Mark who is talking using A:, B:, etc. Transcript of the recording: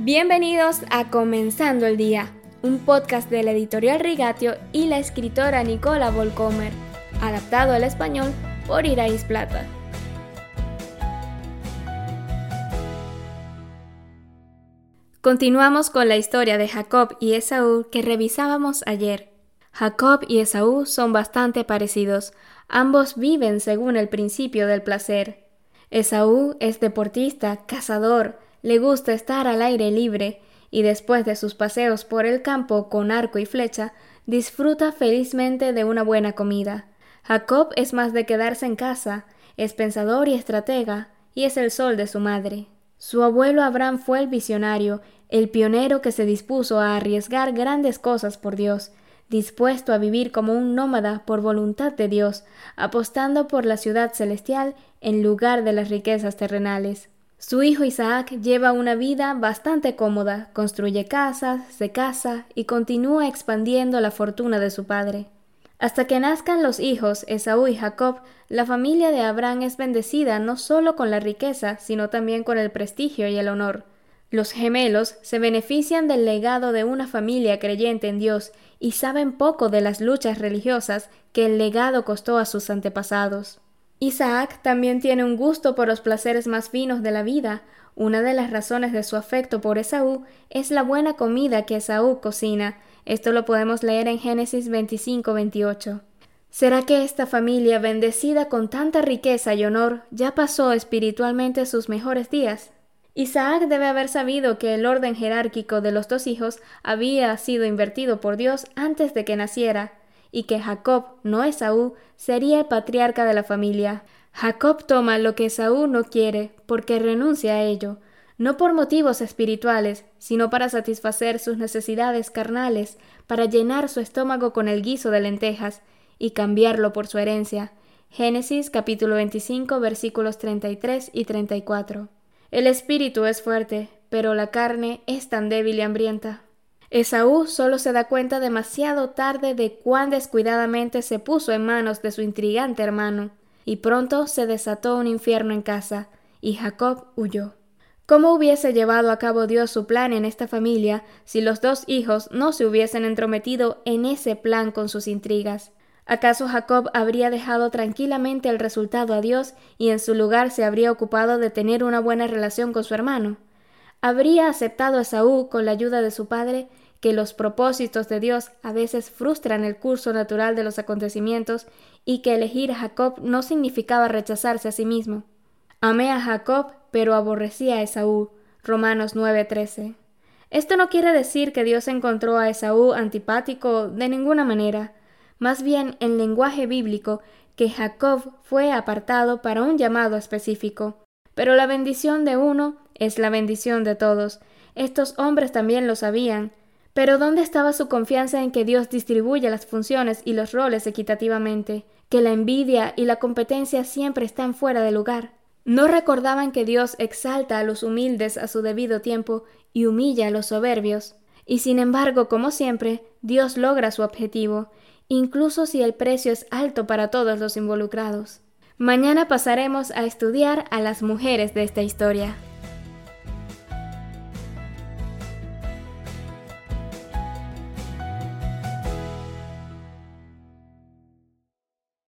A: Bienvenidos a Comenzando el Día, un podcast de la editorial Rigatio y la escritora Nicola Volcomer, adaptado al español por Irais Plata. Continuamos con la historia de Jacob y Esaú que revisábamos ayer. Jacob y Esaú son bastante parecidos, ambos viven según el principio del placer. Esaú es deportista, cazador, le gusta estar al aire libre y después de sus paseos por el campo con arco y flecha, disfruta felizmente de una buena comida. Jacob es más de quedarse en casa, es pensador y estratega, y es el sol de su madre. Su abuelo Abraham fue el visionario, el pionero que se dispuso a arriesgar grandes cosas por Dios, dispuesto a vivir como un nómada por voluntad de Dios, apostando por la ciudad celestial en lugar de las riquezas terrenales. Su hijo Isaac lleva una vida bastante cómoda, construye casas, se casa y continúa expandiendo la fortuna de su padre. Hasta que nazcan los hijos Esaú y Jacob, la familia de Abraham es bendecida no solo con la riqueza, sino también con el prestigio y el honor. Los gemelos se benefician del legado de una familia creyente en Dios y saben poco de las luchas religiosas que el legado costó a sus antepasados. Isaac también tiene un gusto por los placeres más finos de la vida. Una de las razones de su afecto por Esaú es la buena comida que Esaú cocina. Esto lo podemos leer en Génesis 25-28. ¿Será que esta familia, bendecida con tanta riqueza y honor, ya pasó espiritualmente sus mejores días? Isaac debe haber sabido que el orden jerárquico de los dos hijos había sido invertido por Dios antes de que naciera, y que Jacob, no Esaú, sería el patriarca de la familia. Jacob toma lo que Esaú no quiere porque renuncia a ello, no por motivos espirituales, sino para satisfacer sus necesidades carnales, para llenar su estómago con el guiso de lentejas y cambiarlo por su herencia. Génesis capítulo 25 versículos 33 y 34. El espíritu es fuerte, pero la carne es tan débil y hambrienta. Esaú solo se da cuenta demasiado tarde de cuán descuidadamente se puso en manos de su intrigante hermano, y pronto se desató un infierno en casa, y Jacob huyó. ¿Cómo hubiese llevado a cabo Dios su plan en esta familia si los dos hijos no se hubiesen entrometido en ese plan con sus intrigas? ¿Acaso Jacob habría dejado tranquilamente el resultado a Dios y en su lugar se habría ocupado de tener una buena relación con su hermano? Habría aceptado a Esaú con la ayuda de su padre que los propósitos de Dios a veces frustran el curso natural de los acontecimientos y que elegir a Jacob no significaba rechazarse a sí mismo. Amé a Jacob, pero aborrecí a Esaú. Romanos 9:13. Esto no quiere decir que Dios encontró a Esaú antipático de ninguna manera, más bien en lenguaje bíblico que Jacob fue apartado para un llamado específico. Pero la bendición de uno es la bendición de todos. Estos hombres también lo sabían. Pero ¿dónde estaba su confianza en que Dios distribuye las funciones y los roles equitativamente? Que la envidia y la competencia siempre están fuera de lugar. No recordaban que Dios exalta a los humildes a su debido tiempo y humilla a los soberbios. Y sin embargo, como siempre, Dios logra su objetivo, incluso si el precio es alto para todos los involucrados. Mañana pasaremos a estudiar a las mujeres de esta historia.